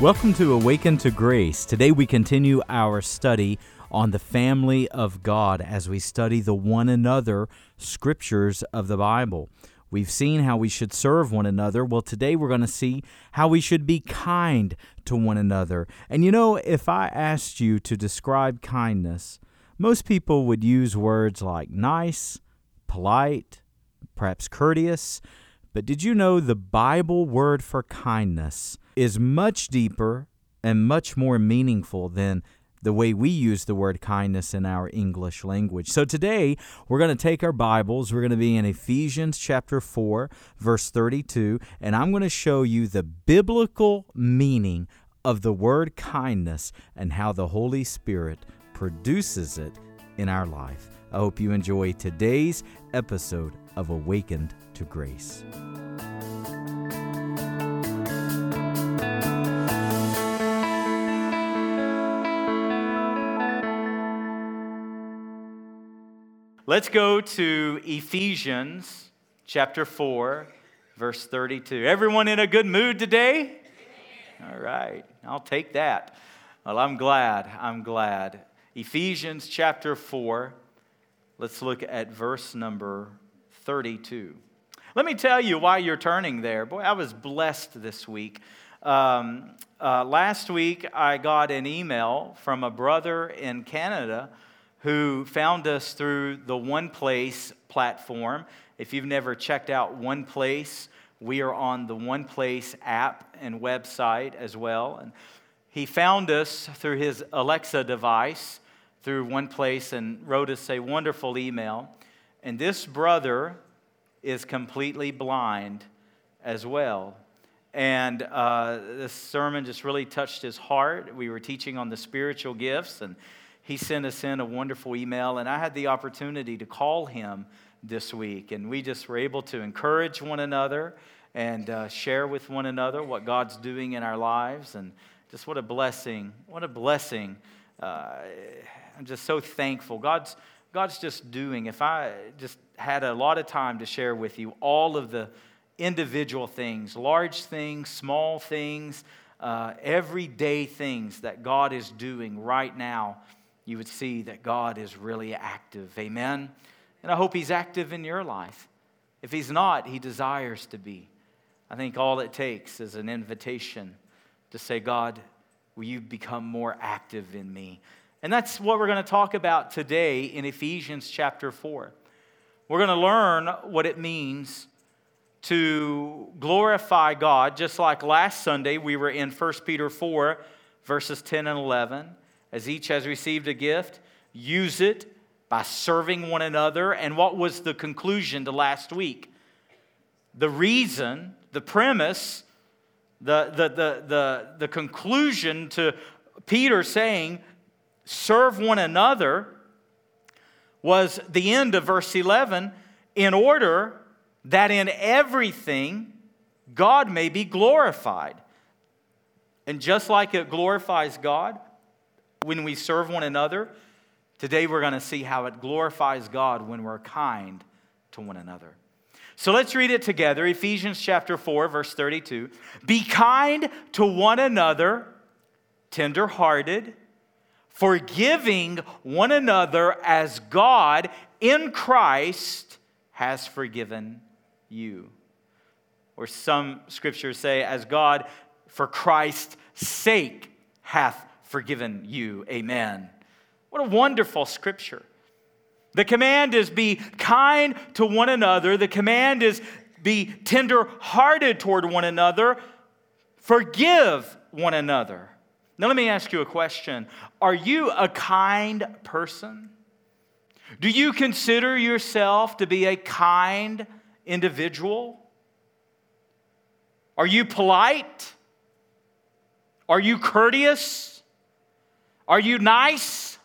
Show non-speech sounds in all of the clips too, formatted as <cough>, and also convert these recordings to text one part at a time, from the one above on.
Welcome to Awaken to Grace. Today we continue our study on the family of God as we study the one another scriptures of the Bible. We've seen how we should serve one another. Well, today we're going to see how we should be kind to one another. And you know, if I asked you to describe kindness, most people would use words like nice, polite, perhaps courteous. But did you know the Bible word for kindness is much deeper and much more meaningful than the way we use the word kindness in our English language. So today, we're going to take our Bibles. We're going to be in Ephesians chapter 4, verse 32, and I'm going to show you the biblical meaning of the word kindness and how the Holy Spirit produces it in our life. I hope you enjoy today's episode of Awakened to Grace. Let's go to Ephesians chapter 4, verse 32. Everyone in a good mood today? All right, I'll take that. Well, I'm glad. I'm glad. Ephesians chapter 4, let's look at verse number 32. Let me tell you why you're turning there. Boy, I was blessed this week. Um, uh, last week, I got an email from a brother in Canada who found us through the One Place platform. If you've never checked out One Place, we are on the One Place app and website as well. And he found us through his Alexa device, through One Place, and wrote us a wonderful email. And this brother is completely blind as well. And uh, this sermon just really touched his heart. We were teaching on the spiritual gifts, and he sent us in a wonderful email, and I had the opportunity to call him this week. And we just were able to encourage one another and uh, share with one another what God's doing in our lives. And just what a blessing. What a blessing. Uh, I'm just so thankful. God's, God's just doing. If I just had a lot of time to share with you all of the individual things, large things, small things, uh, everyday things that God is doing right now you would see that God is really active. Amen? And I hope He's active in your life. If He's not, He desires to be. I think all it takes is an invitation to say, God, will you become more active in me? And that's what we're going to talk about today in Ephesians chapter 4. We're going to learn what it means to glorify God, just like last Sunday we were in 1 Peter 4, verses 10 and 11 as each has received a gift, use it by serving one another. And what was the conclusion to last week? The reason, the premise, the, the, the, the, the conclusion to Peter saying, serve one another, was the end of verse 11, in order that in everything God may be glorified. And just like it glorifies God, when we serve one another, today we're going to see how it glorifies God when we're kind to one another. So let's read it together Ephesians chapter 4, verse 32. Be kind to one another, tenderhearted, forgiving one another as God in Christ has forgiven you. Or some scriptures say, as God for Christ's sake hath forgiven you. Amen. What a wonderful scripture. The command is be kind to one another. The command is be tender hearted toward one another. Forgive one another. Now, let me ask you a question Are you a kind person? Do you consider yourself to be a kind individual? Are you polite? Are you courteous? Are you nice?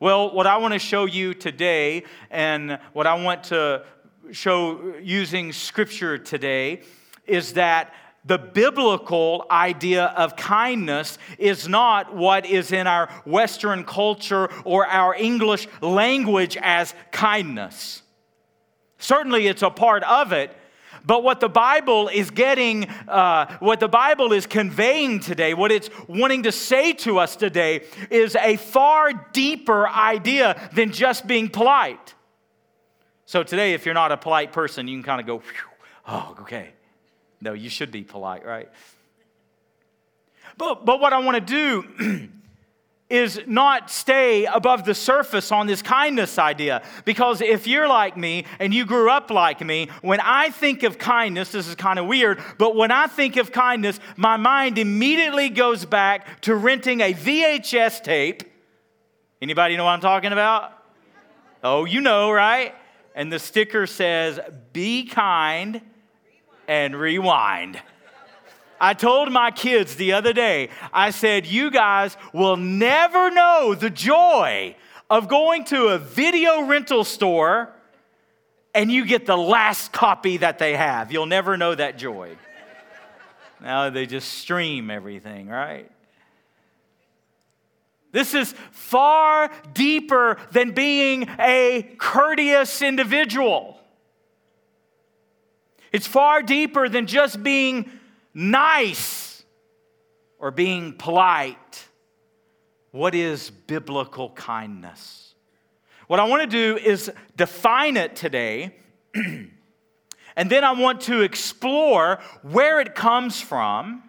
Well, what I want to show you today, and what I want to show using scripture today, is that the biblical idea of kindness is not what is in our Western culture or our English language as kindness. Certainly, it's a part of it, But what the Bible is getting, uh, what the Bible is conveying today, what it's wanting to say to us today, is a far deeper idea than just being polite. So today, if you're not a polite person, you can kind of go, oh, okay. No, you should be polite, right? But, but what I want to do <clears throat> is not stay above the surface on this kindness idea. Because if you're like me and you grew up like me, when I think of kindness, this is kind of weird, but when I think of kindness, my mind immediately goes back to renting a VHS tape. Anybody know what I'm talking about? Oh, you know, right? And the sticker says, Be kind and rewind. I told my kids the other day, I said, You guys will never know the joy of going to a video rental store and you get the last copy that they have. You'll never know that joy. now they just stream everything, right? This is far deeper than being a courteous individual. It's far deeper than just being nice or being polite. What is biblical kindness? What I want to do is define it today, <clears throat> and then I want to explore where it comes from,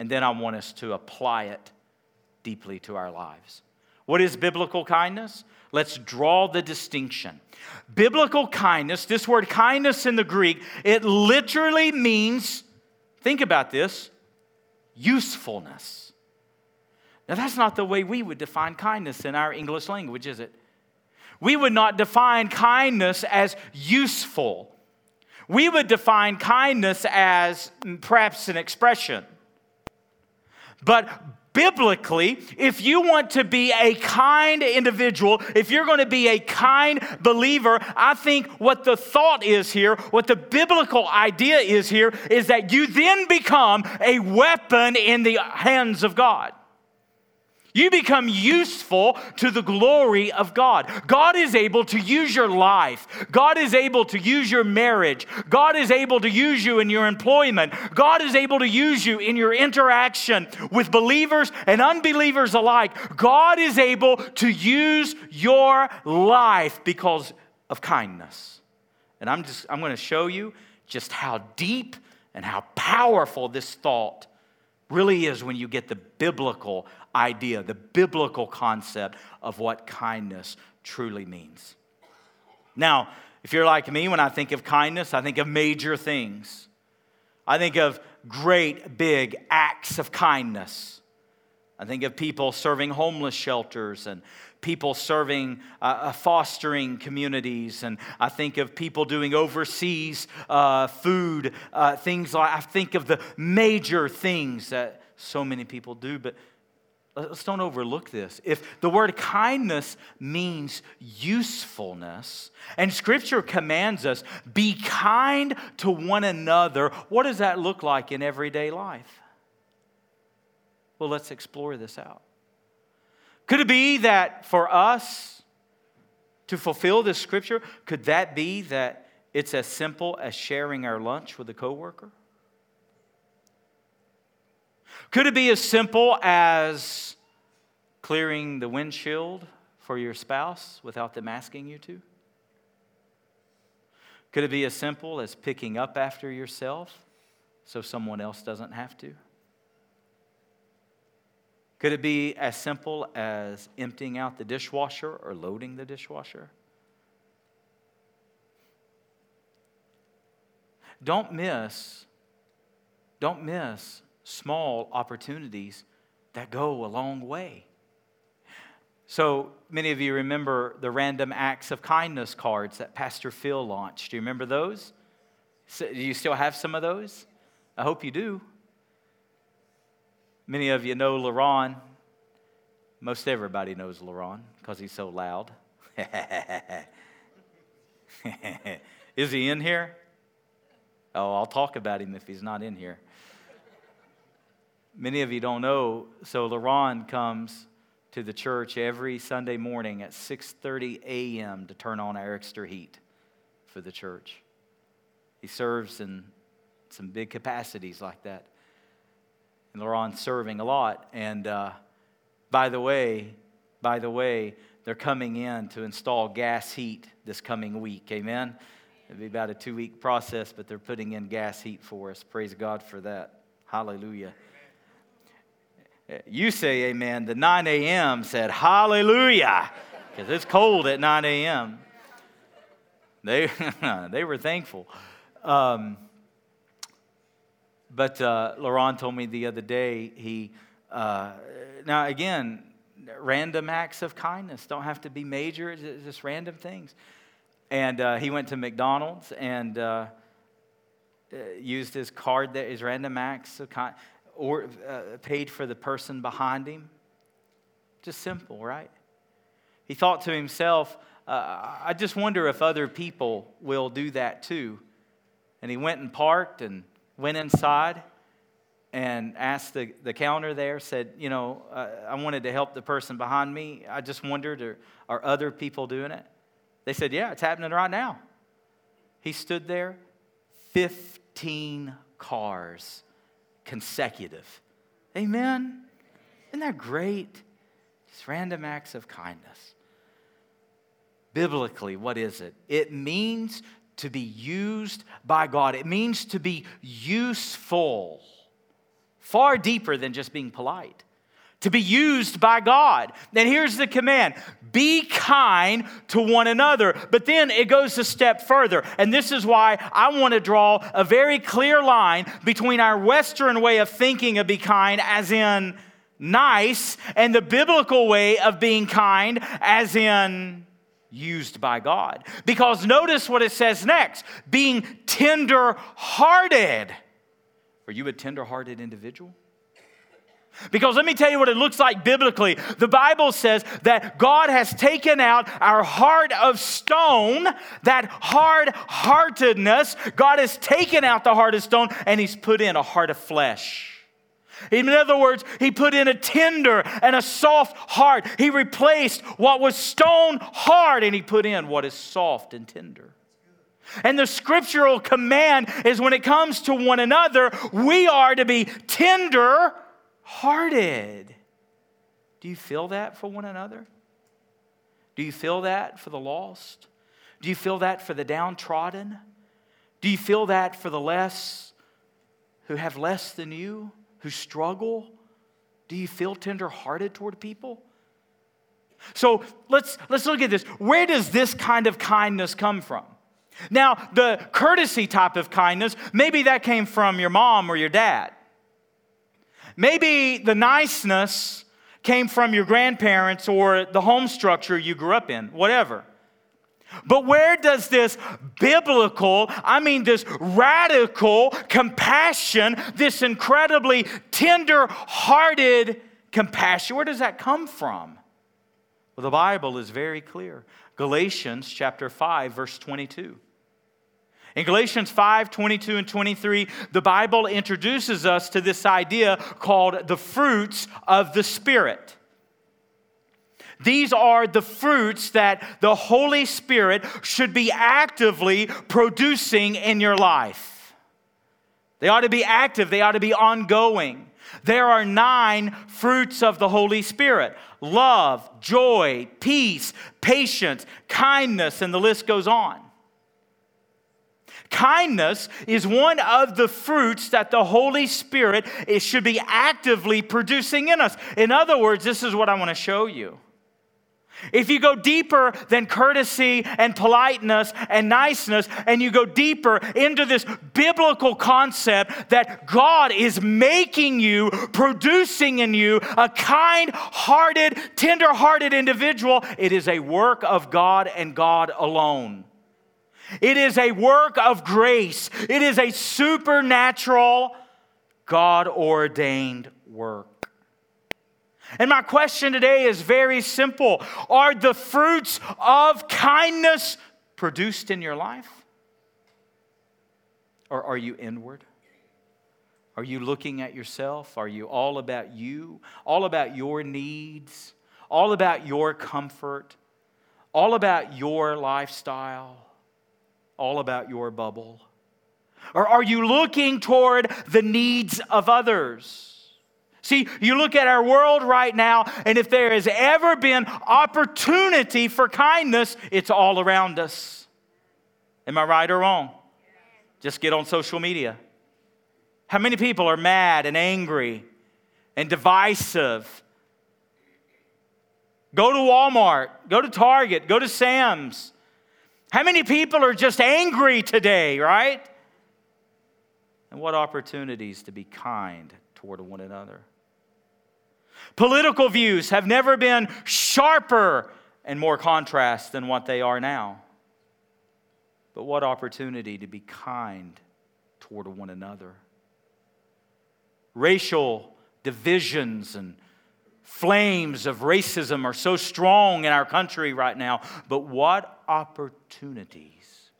and then I want us to apply it deeply to our lives. What is biblical kindness? Let's draw the distinction. Biblical kindness, this word kindness in the Greek, it literally means Think about this usefulness. Now, that's not the way we would define kindness in our English language, is it? We would not define kindness as useful. We would define kindness as perhaps an expression. But biblically, if you want to be a kind individual, if you're going to be a kind believer, I think what the thought is here, what the biblical idea is here, is that you then become a weapon in the hands of God. You become useful to the glory of God. God is able to use your life. God is able to use your marriage. God is able to use you in your employment. God is able to use you in your interaction with believers and unbelievers alike. God is able to use your life because of kindness. And I'm just I'm going to show you just how deep and how powerful this thought really is when you get the biblical idea, the biblical concept of what kindness truly means. Now, if you're like me, when I think of kindness, I think of major things. I think of great, big acts of kindness. I think of people serving homeless shelters and people serving, uh, uh fostering communities. And I think of people doing overseas uh, food, uh, things like, I think of the major things that so many people do. But let's don't overlook this. If the word kindness means usefulness, and scripture commands us, be kind to one another, what does that look like in everyday life? Well, let's explore this out. Could it be that for us to fulfill this scripture, could that be that it's as simple as sharing our lunch with a coworker? Could it be as simple as clearing the windshield for your spouse without them asking you to? Could it be as simple as picking up after yourself so someone else doesn't have to? Could it be as simple as emptying out the dishwasher or loading the dishwasher? Don't miss, don't miss small opportunities that go a long way. So many of you remember the random acts of kindness cards that Pastor Phil launched. Do you remember those? Do you still have some of those? I hope you do. Many of you know LaRon. Most everybody knows LaRon because he's so loud. <laughs> Is he in here? Oh, I'll talk about him if he's not in here. Many of you don't know, so LaRon comes to the church every Sunday morning at 6:30 a.m. to turn on our extra heat for the church. He serves in some big capacities like that. And Laron's serving a lot. And uh, by the way, by the way, they're coming in to install gas heat this coming week. Amen. It'll be about a two week process, but they're putting in gas heat for us. Praise God for that. Hallelujah. You say amen. The 9 a.m. said hallelujah because it's cold at 9 a.m. They, <laughs> they were thankful. Um, but uh, Laron told me the other day, he, uh, now again, random acts of kindness don't have to be major, it's just random things. And uh, he went to McDonald's and uh, uh, used his card, that his random acts of kindness, or uh, paid for the person behind him. Just simple, right? He thought to himself, I just wonder if other people will do that too. And he went and parked and went inside and asked the, the counter there, said, You know, uh, I wanted to help the person behind me. I just wondered, are, are other people doing it? They said, Yeah, it's happening right now. He stood there, 15 cars consecutive. Amen? Isn't that great? Just random acts of kindness. Biblically, what is it? It means to be used by God. It means to be useful, far deeper than just being polite. To be used by God. And here's the command be kind to one another. But then it goes a step further. And this is why I want to draw a very clear line between our Western way of thinking of be kind, as in nice, and the biblical way of being kind, as in used by God. Because notice what it says next being tender hearted. Are you a tender hearted individual? Because let me tell you what it looks like biblically. The Bible says that God has taken out our heart of stone, that hard heartedness. God has taken out the heart of stone and He's put in a heart of flesh. In other words, he put in a tender and a soft heart. He replaced what was stone hard and he put in what is soft and tender. And the scriptural command is when it comes to one another, we are to be tender hearted. Do you feel that for one another? Do you feel that for the lost? Do you feel that for the downtrodden? Do you feel that for the less who have less than you? who struggle? Do you feel tenderhearted toward people? So let's, let's look at this. Where does this kind of kindness come from? Now, the courtesy type of kindness, maybe that came from your mom or your dad. Maybe the niceness came from your grandparents or the home structure you grew up in, whatever. But where does this biblical, I mean, this radical compassion, this incredibly tender hearted compassion, where does that come from? Well, the Bible is very clear. Galatians chapter 5, verse 22. In Galatians 5 22 and 23, the Bible introduces us to this idea called the fruits of the Spirit. These are the fruits that the Holy Spirit should be actively producing in your life. They ought to be active, they ought to be ongoing. There are nine fruits of the Holy Spirit love, joy, peace, patience, kindness, and the list goes on. Kindness is one of the fruits that the Holy Spirit should be actively producing in us. In other words, this is what I want to show you. If you go deeper than courtesy and politeness and niceness, and you go deeper into this biblical concept that God is making you, producing in you a kind hearted, tender hearted individual, it is a work of God and God alone. It is a work of grace, it is a supernatural, God ordained work. And my question today is very simple Are the fruits of kindness produced in your life? Or are you inward? Are you looking at yourself? Are you all about you? All about your needs? All about your comfort? All about your lifestyle? All about your bubble? Or are you looking toward the needs of others? See, you look at our world right now, and if there has ever been opportunity for kindness, it's all around us. Am I right or wrong? Just get on social media. How many people are mad and angry and divisive? Go to Walmart, go to Target, go to Sam's. How many people are just angry today, right? And what opportunities to be kind toward one another. Political views have never been sharper and more contrast than what they are now. But what opportunity to be kind toward one another. Racial divisions and flames of racism are so strong in our country right now, but what opportunities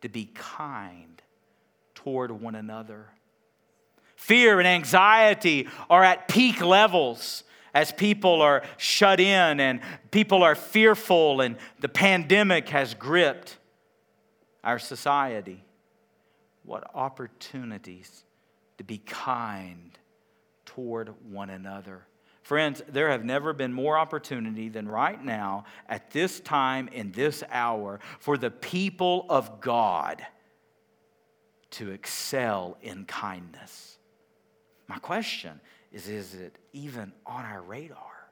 to be kind toward one another. Fear and anxiety are at peak levels as people are shut in and people are fearful, and the pandemic has gripped our society. What opportunities to be kind toward one another. Friends, there have never been more opportunity than right now, at this time, in this hour, for the people of God to excel in kindness. My question is is it even on our radar?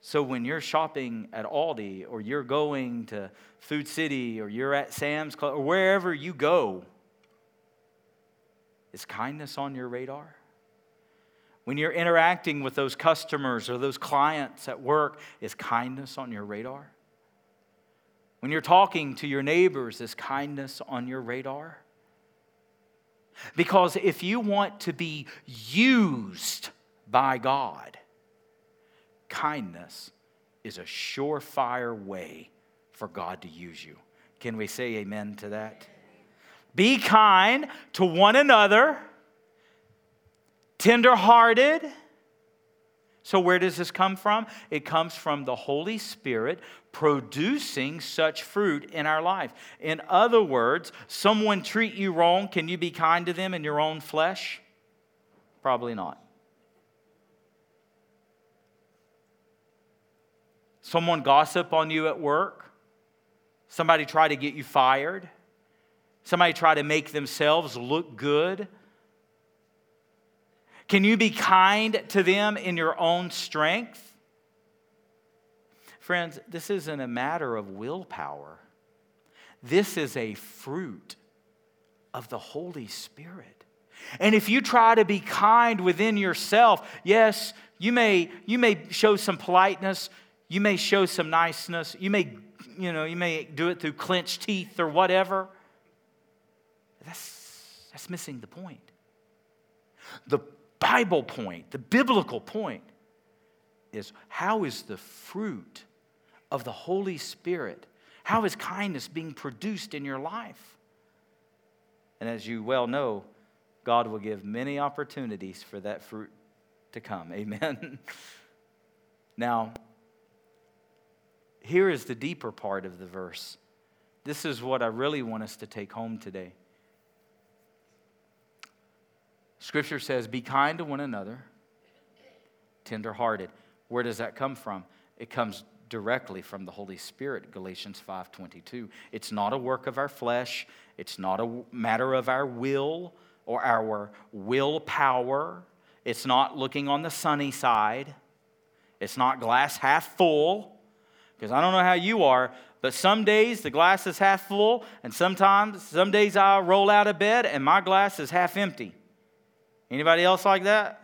So when you're shopping at Aldi or you're going to Food City or you're at Sam's Club or wherever you go, is kindness on your radar? When you're interacting with those customers or those clients at work, is kindness on your radar? When you're talking to your neighbors, is kindness on your radar? Because if you want to be used by God, kindness is a surefire way for God to use you. Can we say amen to that? Be kind to one another, tenderhearted so, where does this come from? It comes from the Holy Spirit producing such fruit in our life. In other words, someone treat you wrong, can you be kind to them in your own flesh? Probably not. Someone gossip on you at work? Somebody try to get you fired? Somebody try to make themselves look good? Can you be kind to them in your own strength? Friends, this isn't a matter of willpower. This is a fruit of the Holy Spirit. And if you try to be kind within yourself, yes, you may, you may show some politeness, you may show some niceness, you may, you know, you may do it through clenched teeth or whatever. That's, that's missing the point. The Bible point, the biblical point, is how is the fruit of the Holy Spirit, how is kindness being produced in your life? And as you well know, God will give many opportunities for that fruit to come. <laughs> Amen. now, here is the deeper part of the verse. This is what I really want us to take home today. Scripture says, Be kind to one another, tenderhearted. Where does that come from? It comes directly from the Holy Spirit, Galatians 5:22. It's not a work of our flesh, it's not a matter of our will or our willpower. It's not looking on the sunny side. It's not glass half full. Because I don't know how you are, but some days the glass is half full, and sometimes, some days I'll roll out of bed and my glass is half empty. Anybody else like that?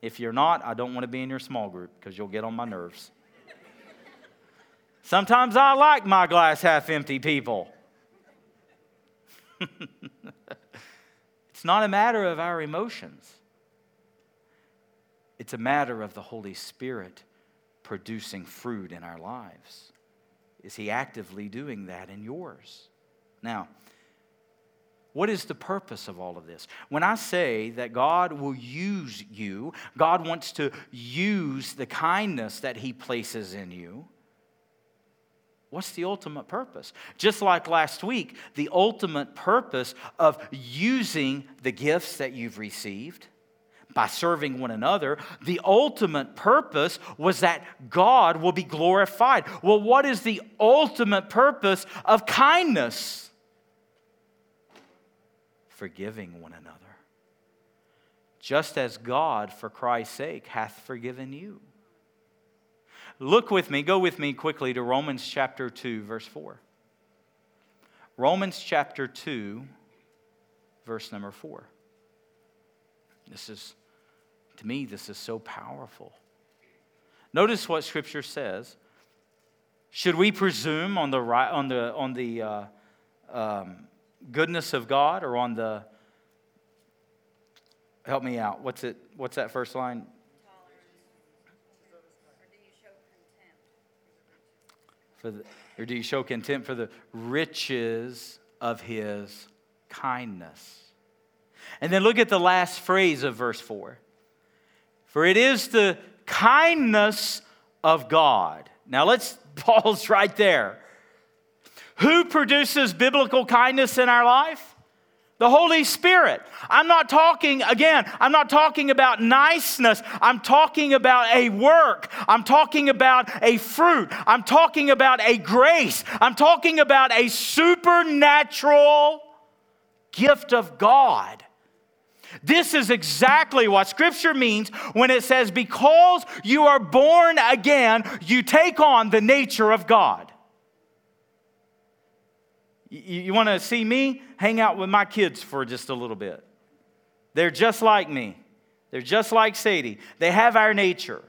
If you're not, I don't want to be in your small group because you'll get on my nerves. Sometimes I like my glass half empty people. <laughs> it's not a matter of our emotions, it's a matter of the Holy Spirit producing fruit in our lives. Is He actively doing that in yours? Now, what is the purpose of all of this? When I say that God will use you, God wants to use the kindness that He places in you. What's the ultimate purpose? Just like last week, the ultimate purpose of using the gifts that you've received by serving one another, the ultimate purpose was that God will be glorified. Well, what is the ultimate purpose of kindness? Forgiving one another. Just as God, for Christ's sake, hath forgiven you. Look with me, go with me quickly to Romans chapter 2, verse 4. Romans chapter 2, verse number 4. This is to me, this is so powerful. Notice what Scripture says. Should we presume on the, on the, on the uh, um, goodness of God or on the, help me out, what's, it, what's that first line? For the, or do you show contempt for the riches of his kindness? And then look at the last phrase of verse 4. For it is the kindness of God. Now let's <laughs> pause right there. Who produces biblical kindness in our life? The Holy Spirit. I'm not talking, again, I'm not talking about niceness. I'm talking about a work. I'm talking about a fruit. I'm talking about a grace. I'm talking about a supernatural gift of God. This is exactly what Scripture means when it says, because you are born again, you take on the nature of God. You, you want to see me? Hang out with my kids for just a little bit. They're just like me, they're just like Sadie. They have our nature.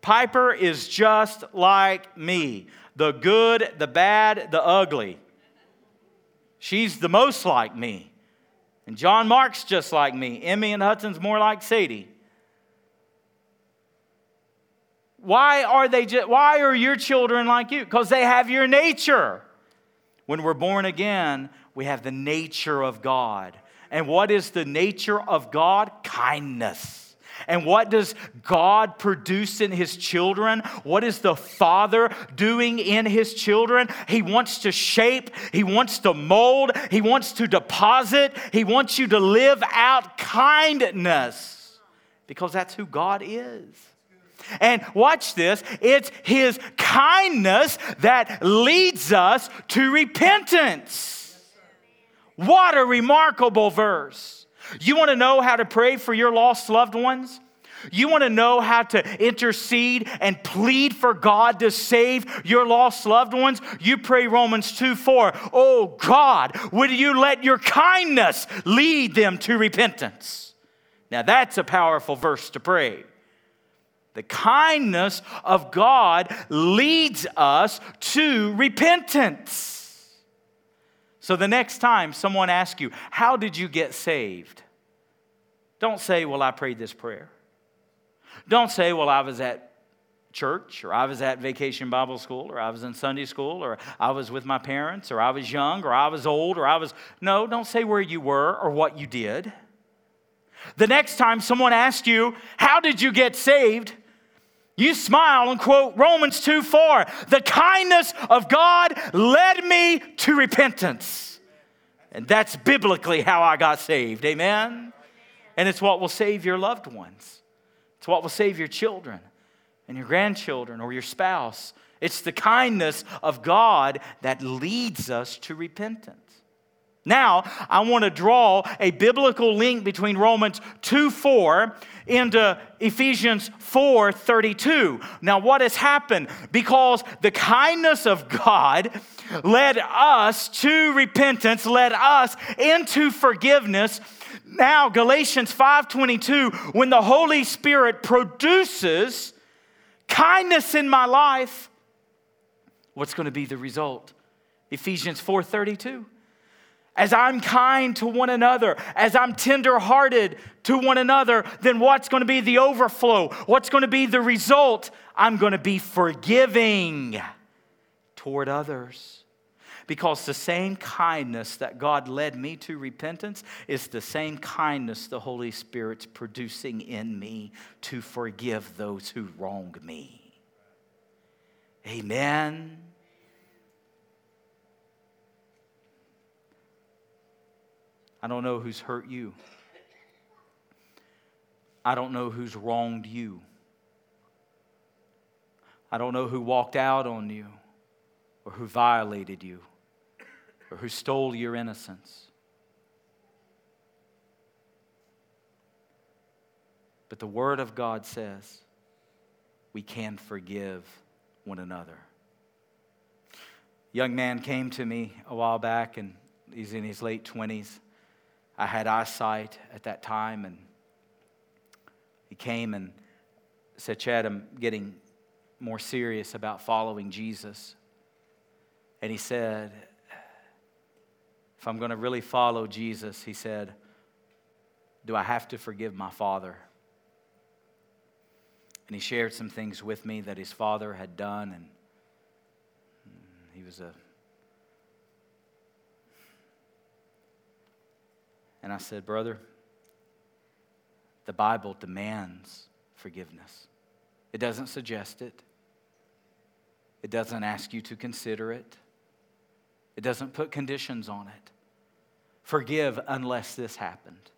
Piper is just like me the good, the bad, the ugly. She's the most like me. And John Mark's just like me. Emmy and Hudson's more like Sadie. Why are they just, why are your children like you? Because they have your nature. When we're born again, we have the nature of God. And what is the nature of God? Kindness. And what does God produce in his children? What is the Father doing in his children? He wants to shape, he wants to mold, he wants to deposit, he wants you to live out kindness because that's who God is. And watch this it's his kindness that leads us to repentance. What a remarkable verse. You want to know how to pray for your lost loved ones? You want to know how to intercede and plead for God to save your lost loved ones? You pray Romans 2 4. Oh God, would you let your kindness lead them to repentance? Now that's a powerful verse to pray. The kindness of God leads us to repentance. So the next time someone asks you, How did you get saved? Don't say, Well, I prayed this prayer. Don't say, Well, I was at church, or I was at vacation Bible school, or I was in Sunday school, or I was with my parents, or I was young, or I was old, or I was. No, don't say where you were or what you did. The next time someone asks you, How did you get saved? You smile and quote Romans 2 4. The kindness of God led me to repentance. And that's biblically how I got saved. Amen? And it's what will save your loved ones, it's what will save your children and your grandchildren or your spouse. It's the kindness of God that leads us to repentance. Now, I want to draw a biblical link between Romans 2 4 into Ephesians 4 32. Now, what has happened? Because the kindness of God led us to repentance, led us into forgiveness. Now, Galatians 5:22, when the Holy Spirit produces kindness in my life, what's going to be the result? Ephesians 4:32 as I'm kind to one another, as I'm tenderhearted to one another, then what's going to be the overflow? What's going to be the result? I'm going to be forgiving toward others. Because the same kindness that God led me to repentance is the same kindness the Holy Spirit's producing in me to forgive those who wrong me. Amen. I don't know who's hurt you. I don't know who's wronged you. I don't know who walked out on you or who violated you or who stole your innocence. But the Word of God says we can forgive one another. A young man came to me a while back, and he's in his late 20s. I had eyesight at that time, and he came and said, Chad, I'm getting more serious about following Jesus. And he said, If I'm going to really follow Jesus, he said, Do I have to forgive my father? And he shared some things with me that his father had done, and he was a. And I said, Brother, the Bible demands forgiveness. It doesn't suggest it, it doesn't ask you to consider it, it doesn't put conditions on it. Forgive unless this happened.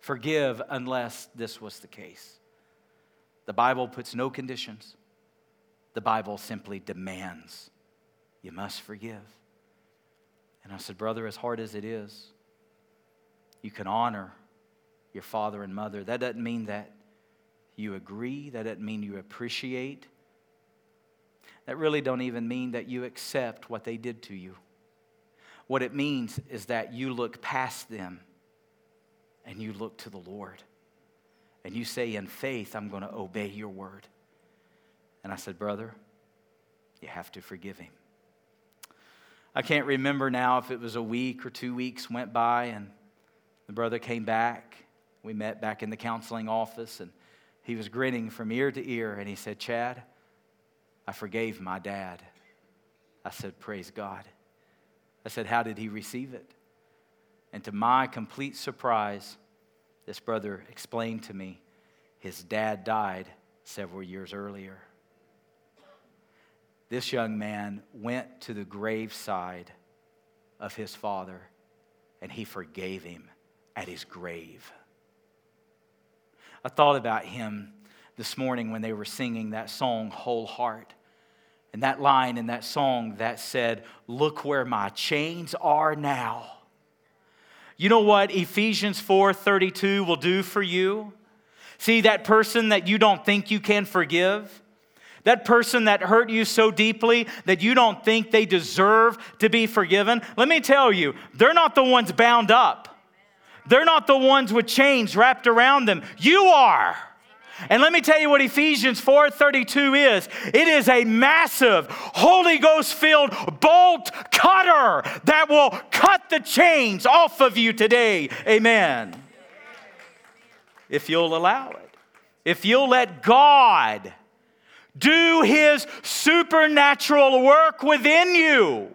Forgive unless this was the case. The Bible puts no conditions. The Bible simply demands you must forgive. And I said, Brother, as hard as it is, you can honor your father and mother. That doesn't mean that you agree, that doesn't mean you appreciate. That really don't even mean that you accept what they did to you. What it means is that you look past them and you look to the Lord. And you say, in faith, I'm going to obey your word. And I said, Brother, you have to forgive him. I can't remember now if it was a week or two weeks went by and the brother came back we met back in the counseling office, and he was grinning from ear to ear, and he said, Chad, I forgave my dad. I said, Praise God. I said, How did he receive it? And to my complete surprise, this brother explained to me his dad died several years earlier. This young man went to the graveside of his father and he forgave him at his grave. I thought about him this morning when they were singing that song, Whole Heart. And that line in that song that said, Look where my chains are now. You know what Ephesians 4:32 will do for you? See that person that you don't think you can forgive? That person that hurt you so deeply that you don't think they deserve to be forgiven? Let me tell you, they're not the ones bound up. They're not the ones with chains wrapped around them. You are. And let me tell you what Ephesians 4:32 is. It is a massive Holy Ghost filled bolt cutter that will cut the chains off of you today. Amen. If you'll allow it. If you'll let God do his supernatural work within you.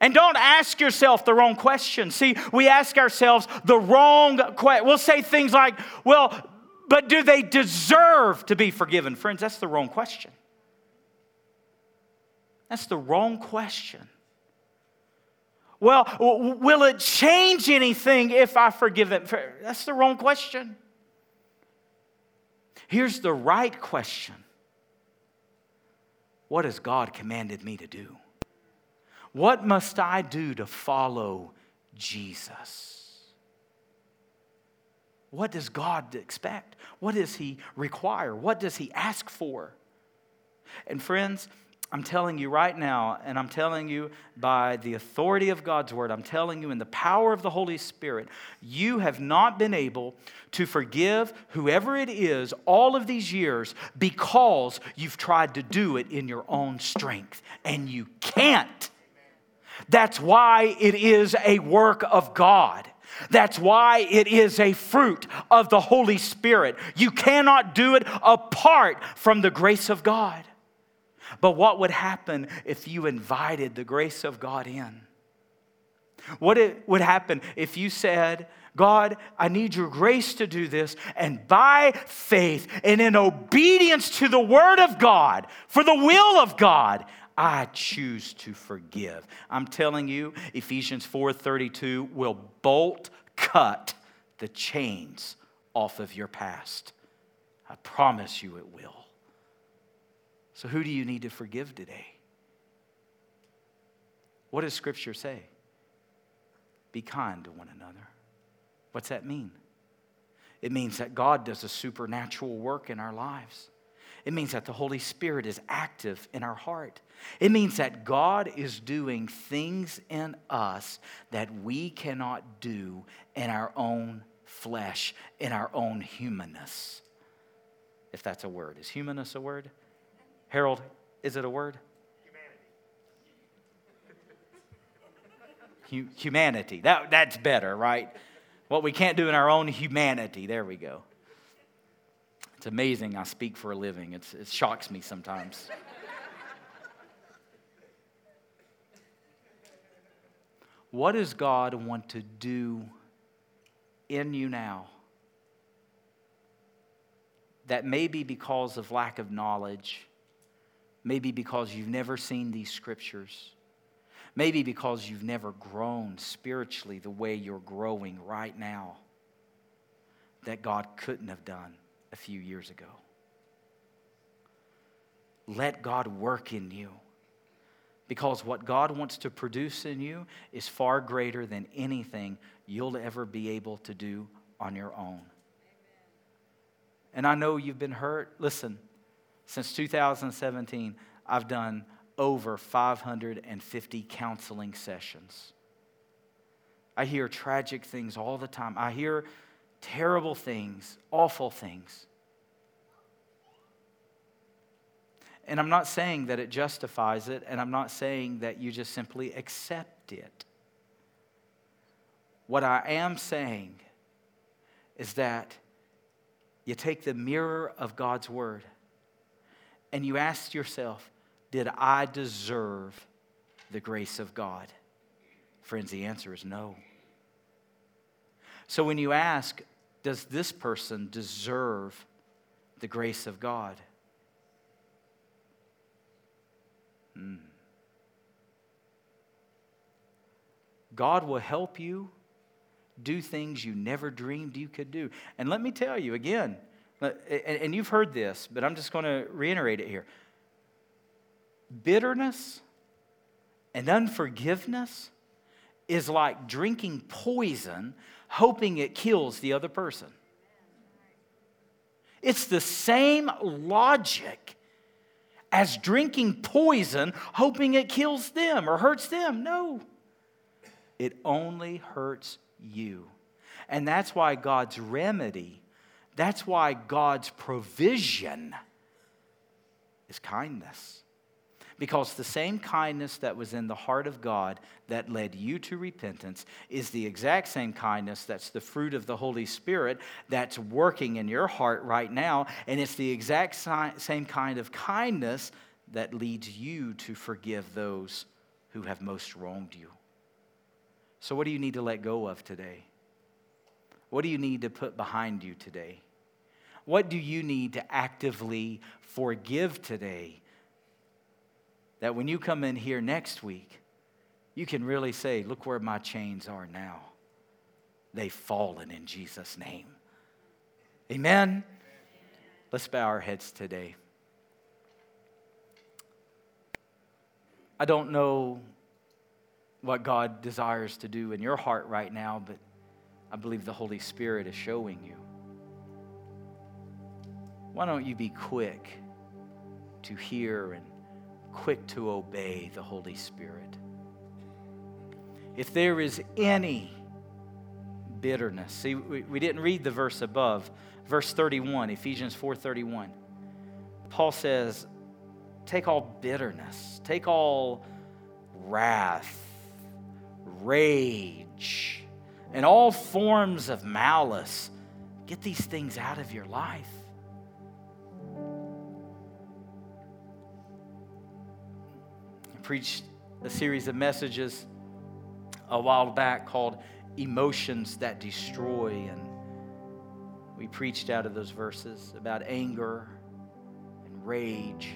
And don't ask yourself the wrong question. See, we ask ourselves the wrong question. We'll say things like, well, but do they deserve to be forgiven? Friends, that's the wrong question. That's the wrong question. Well, will it change anything if I forgive them? That's the wrong question. Here's the right question What has God commanded me to do? What must I do to follow Jesus? What does God expect? What does He require? What does He ask for? And friends, I'm telling you right now, and I'm telling you by the authority of God's word, I'm telling you in the power of the Holy Spirit, you have not been able to forgive whoever it is all of these years because you've tried to do it in your own strength, and you can't. That's why it is a work of God. That's why it is a fruit of the Holy Spirit. You cannot do it apart from the grace of God. But what would happen if you invited the grace of God in? What it would happen if you said, God, I need your grace to do this, and by faith and in obedience to the Word of God, for the will of God, I choose to forgive. I'm telling you, Ephesians 4:32 will bolt cut the chains off of your past. I promise you it will. So who do you need to forgive today? What does scripture say? Be kind to one another. What's that mean? It means that God does a supernatural work in our lives. It means that the Holy Spirit is active in our heart. It means that God is doing things in us that we cannot do in our own flesh, in our own humanness. If that's a word. Is humanness a word? Harold, is it a word? Humanity. humanity. That, that's better, right? What we can't do in our own humanity. There we go. It's amazing I speak for a living. It's, it shocks me sometimes. what does God want to do in you now? That may be because of lack of knowledge, maybe because you've never seen these scriptures, maybe because you've never grown spiritually the way you're growing right now, that God couldn't have done a few years ago. Let God work in you. Because what God wants to produce in you is far greater than anything you'll ever be able to do on your own. And I know you've been hurt. Listen, since 2017, I've done over 550 counseling sessions. I hear tragic things all the time. I hear terrible things, awful things. And I'm not saying that it justifies it, and I'm not saying that you just simply accept it. What I am saying is that you take the mirror of God's Word and you ask yourself, Did I deserve the grace of God? Friends, the answer is no. So when you ask, does this person deserve the grace of God? Hmm. God will help you do things you never dreamed you could do. And let me tell you again, and you've heard this, but I'm just going to reiterate it here. Bitterness and unforgiveness is like drinking poison hoping it kills the other person. It's the same logic as drinking poison, hoping it kills them or hurts them. No, it only hurts you. And that's why God's remedy, that's why God's provision is kindness. Because the same kindness that was in the heart of God that led you to repentance is the exact same kindness that's the fruit of the Holy Spirit that's working in your heart right now. And it's the exact same kind of kindness that leads you to forgive those who have most wronged you. So, what do you need to let go of today? What do you need to put behind you today? What do you need to actively forgive today that when you come in here next week, you can really say, Look where my chains are now. They've fallen in Jesus' name. Amen? Let's bow our heads today. I don't know what God desires to do in your heart right now, but I believe the Holy Spirit is showing you. Why don't you be quick to hear and quick to obey the Holy Spirit. If there is any bitterness, see, we, we didn't read the verse above, verse 31, Ephesians 4:31. Paul says, take all bitterness, take all wrath, rage, and all forms of malice. Get these things out of your life. preached a series of messages a while back called Emotions That Destroy. And we preached out of those verses about anger and rage.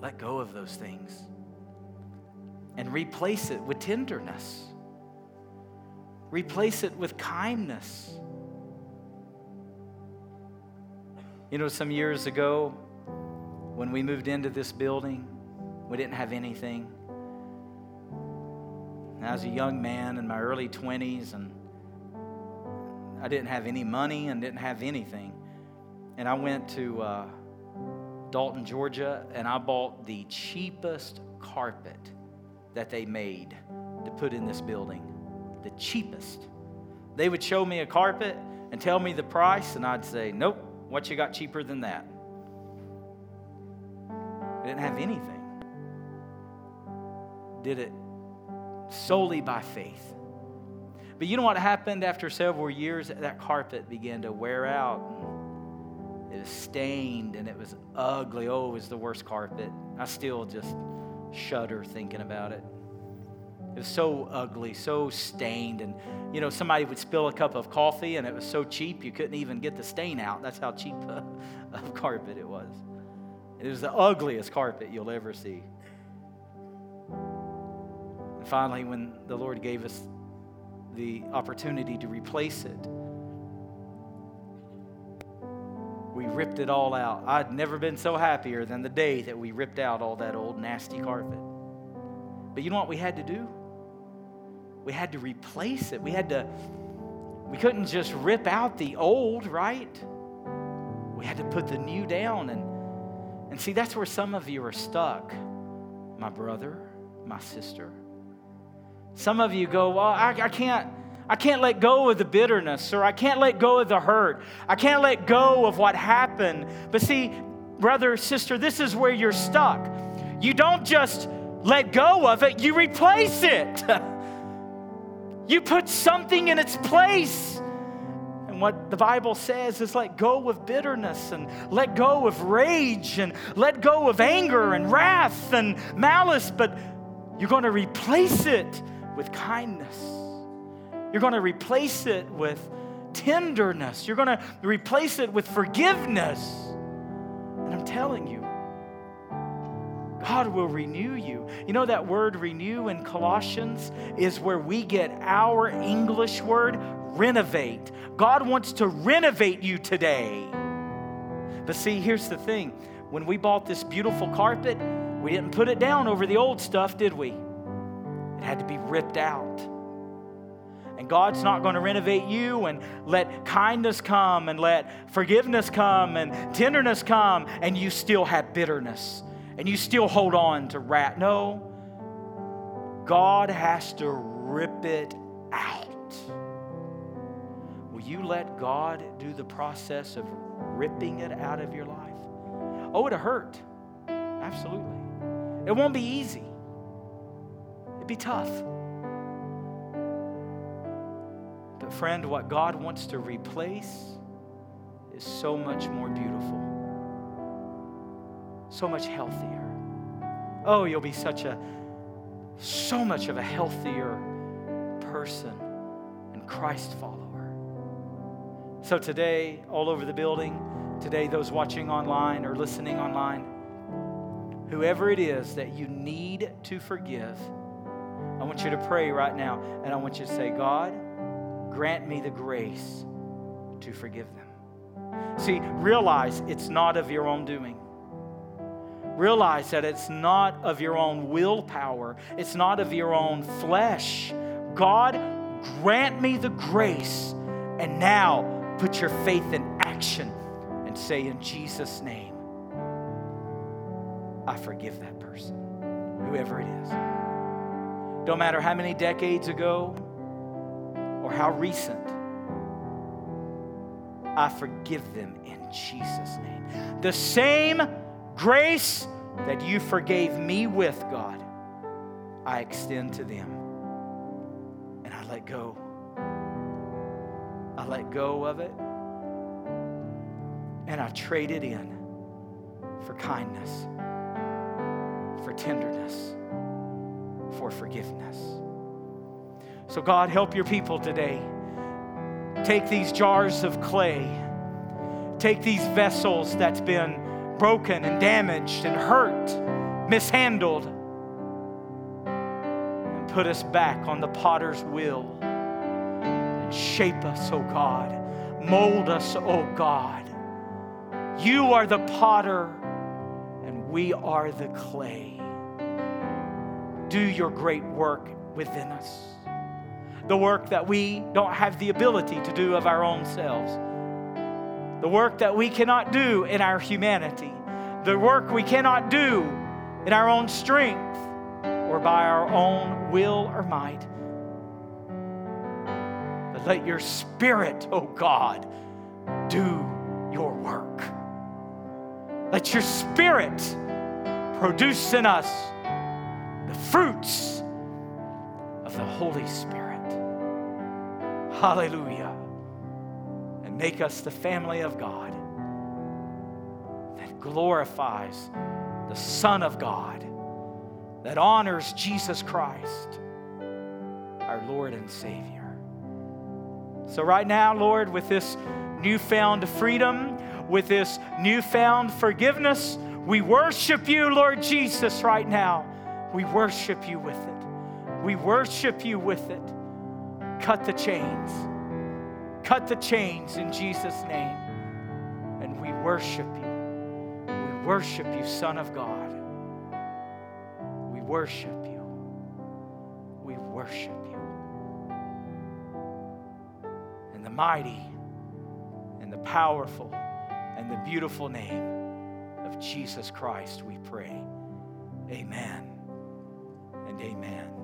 Let go of those things and replace it with tenderness. Replace it with kindness You know, some years ago, when we moved into this building, we didn't have anything. And I was a young man in my early 20s, and I didn't have any money and didn't have anything. And I went to uh, Dalton, Georgia, and I bought the cheapest carpet that they made to put in this building. The cheapest. They would show me a carpet and tell me the price, and I'd say, Nope, what you got cheaper than that? I didn't have anything. Did it solely by faith. But you know what happened after several years? That carpet began to wear out. It was stained and it was ugly. Oh, it was the worst carpet. I still just shudder thinking about it. It was so ugly, so stained. And, you know, somebody would spill a cup of coffee and it was so cheap you couldn't even get the stain out. That's how cheap uh, <laughs> of carpet it was. It was the ugliest carpet you'll ever see. And finally, when the Lord gave us the opportunity to replace it, we ripped it all out. I'd never been so happier than the day that we ripped out all that old nasty carpet. But you know what we had to do? We had to replace it. We had to, we couldn't just rip out the old, right? We had to put the new down. And, and see, that's where some of you are stuck, my brother, my sister. Some of you go, well, I, I can't. I can't let go of the bitterness, or I can't let go of the hurt. I can't let go of what happened. But see, brother, sister, this is where you're stuck. You don't just let go of it, you replace it. <laughs> you put something in its place. And what the Bible says is let go of bitterness and let go of rage and let go of anger and wrath and malice, but you're going to replace it with kindness. You're going to replace it with tenderness. You're going to replace it with forgiveness. And I'm telling you, God will renew you. You know that word renew in Colossians is where we get our English word renovate. God wants to renovate you today. But see, here's the thing when we bought this beautiful carpet, we didn't put it down over the old stuff, did we? It had to be ripped out. And God's not going to renovate you and let kindness come and let forgiveness come and tenderness come and you still have bitterness and you still hold on to rat. No, God has to rip it out. Will you let God do the process of ripping it out of your life? Oh, it'll hurt. Absolutely. It won't be easy. It'd be tough. But, friend, what God wants to replace is so much more beautiful, so much healthier. Oh, you'll be such a, so much of a healthier person and Christ follower. So, today, all over the building, today, those watching online or listening online, whoever it is that you need to forgive, I want you to pray right now, and I want you to say, God, grant me the grace to forgive them. See, realize it's not of your own doing. Realize that it's not of your own willpower, it's not of your own flesh. God, grant me the grace, and now put your faith in action and say, In Jesus' name, I forgive that person, whoever it is. Don't matter how many decades ago or how recent, I forgive them in Jesus' name. The same grace that you forgave me with, God, I extend to them. And I let go. I let go of it. And I trade it in for kindness, for tenderness for forgiveness. So, God, help your people today. Take these jars of clay, take these vessels that's been broken and damaged and hurt mishandled, and put us back on the potter's wheel and shape us, oh God. Mold us, oh God. You are the potter, and we are the clay. Do your great work within us. The work that we don't have the ability to do of our own selves. The work that we cannot do in our humanity. The work we cannot do in our own strength or by our own will or might. But let your spirit, oh God, do your work. Let your spirit produce in us the fruits of the Holy Spirit. Hallelujah. And make us the family of God that glorifies the Son of God, that honors Jesus Christ, our Lord and Savior. So, right now, Lord, with this newfound freedom, with this newfound forgiveness, we worship you, Lord Jesus, right now. We worship you with it. We worship you with it. Cut the chains. Cut the chains in Jesus' name. And we worship you. We worship you, Son of God. We worship you. We worship you. In the mighty and the powerful and the beautiful name of Jesus Christ, we pray. Amen and amen.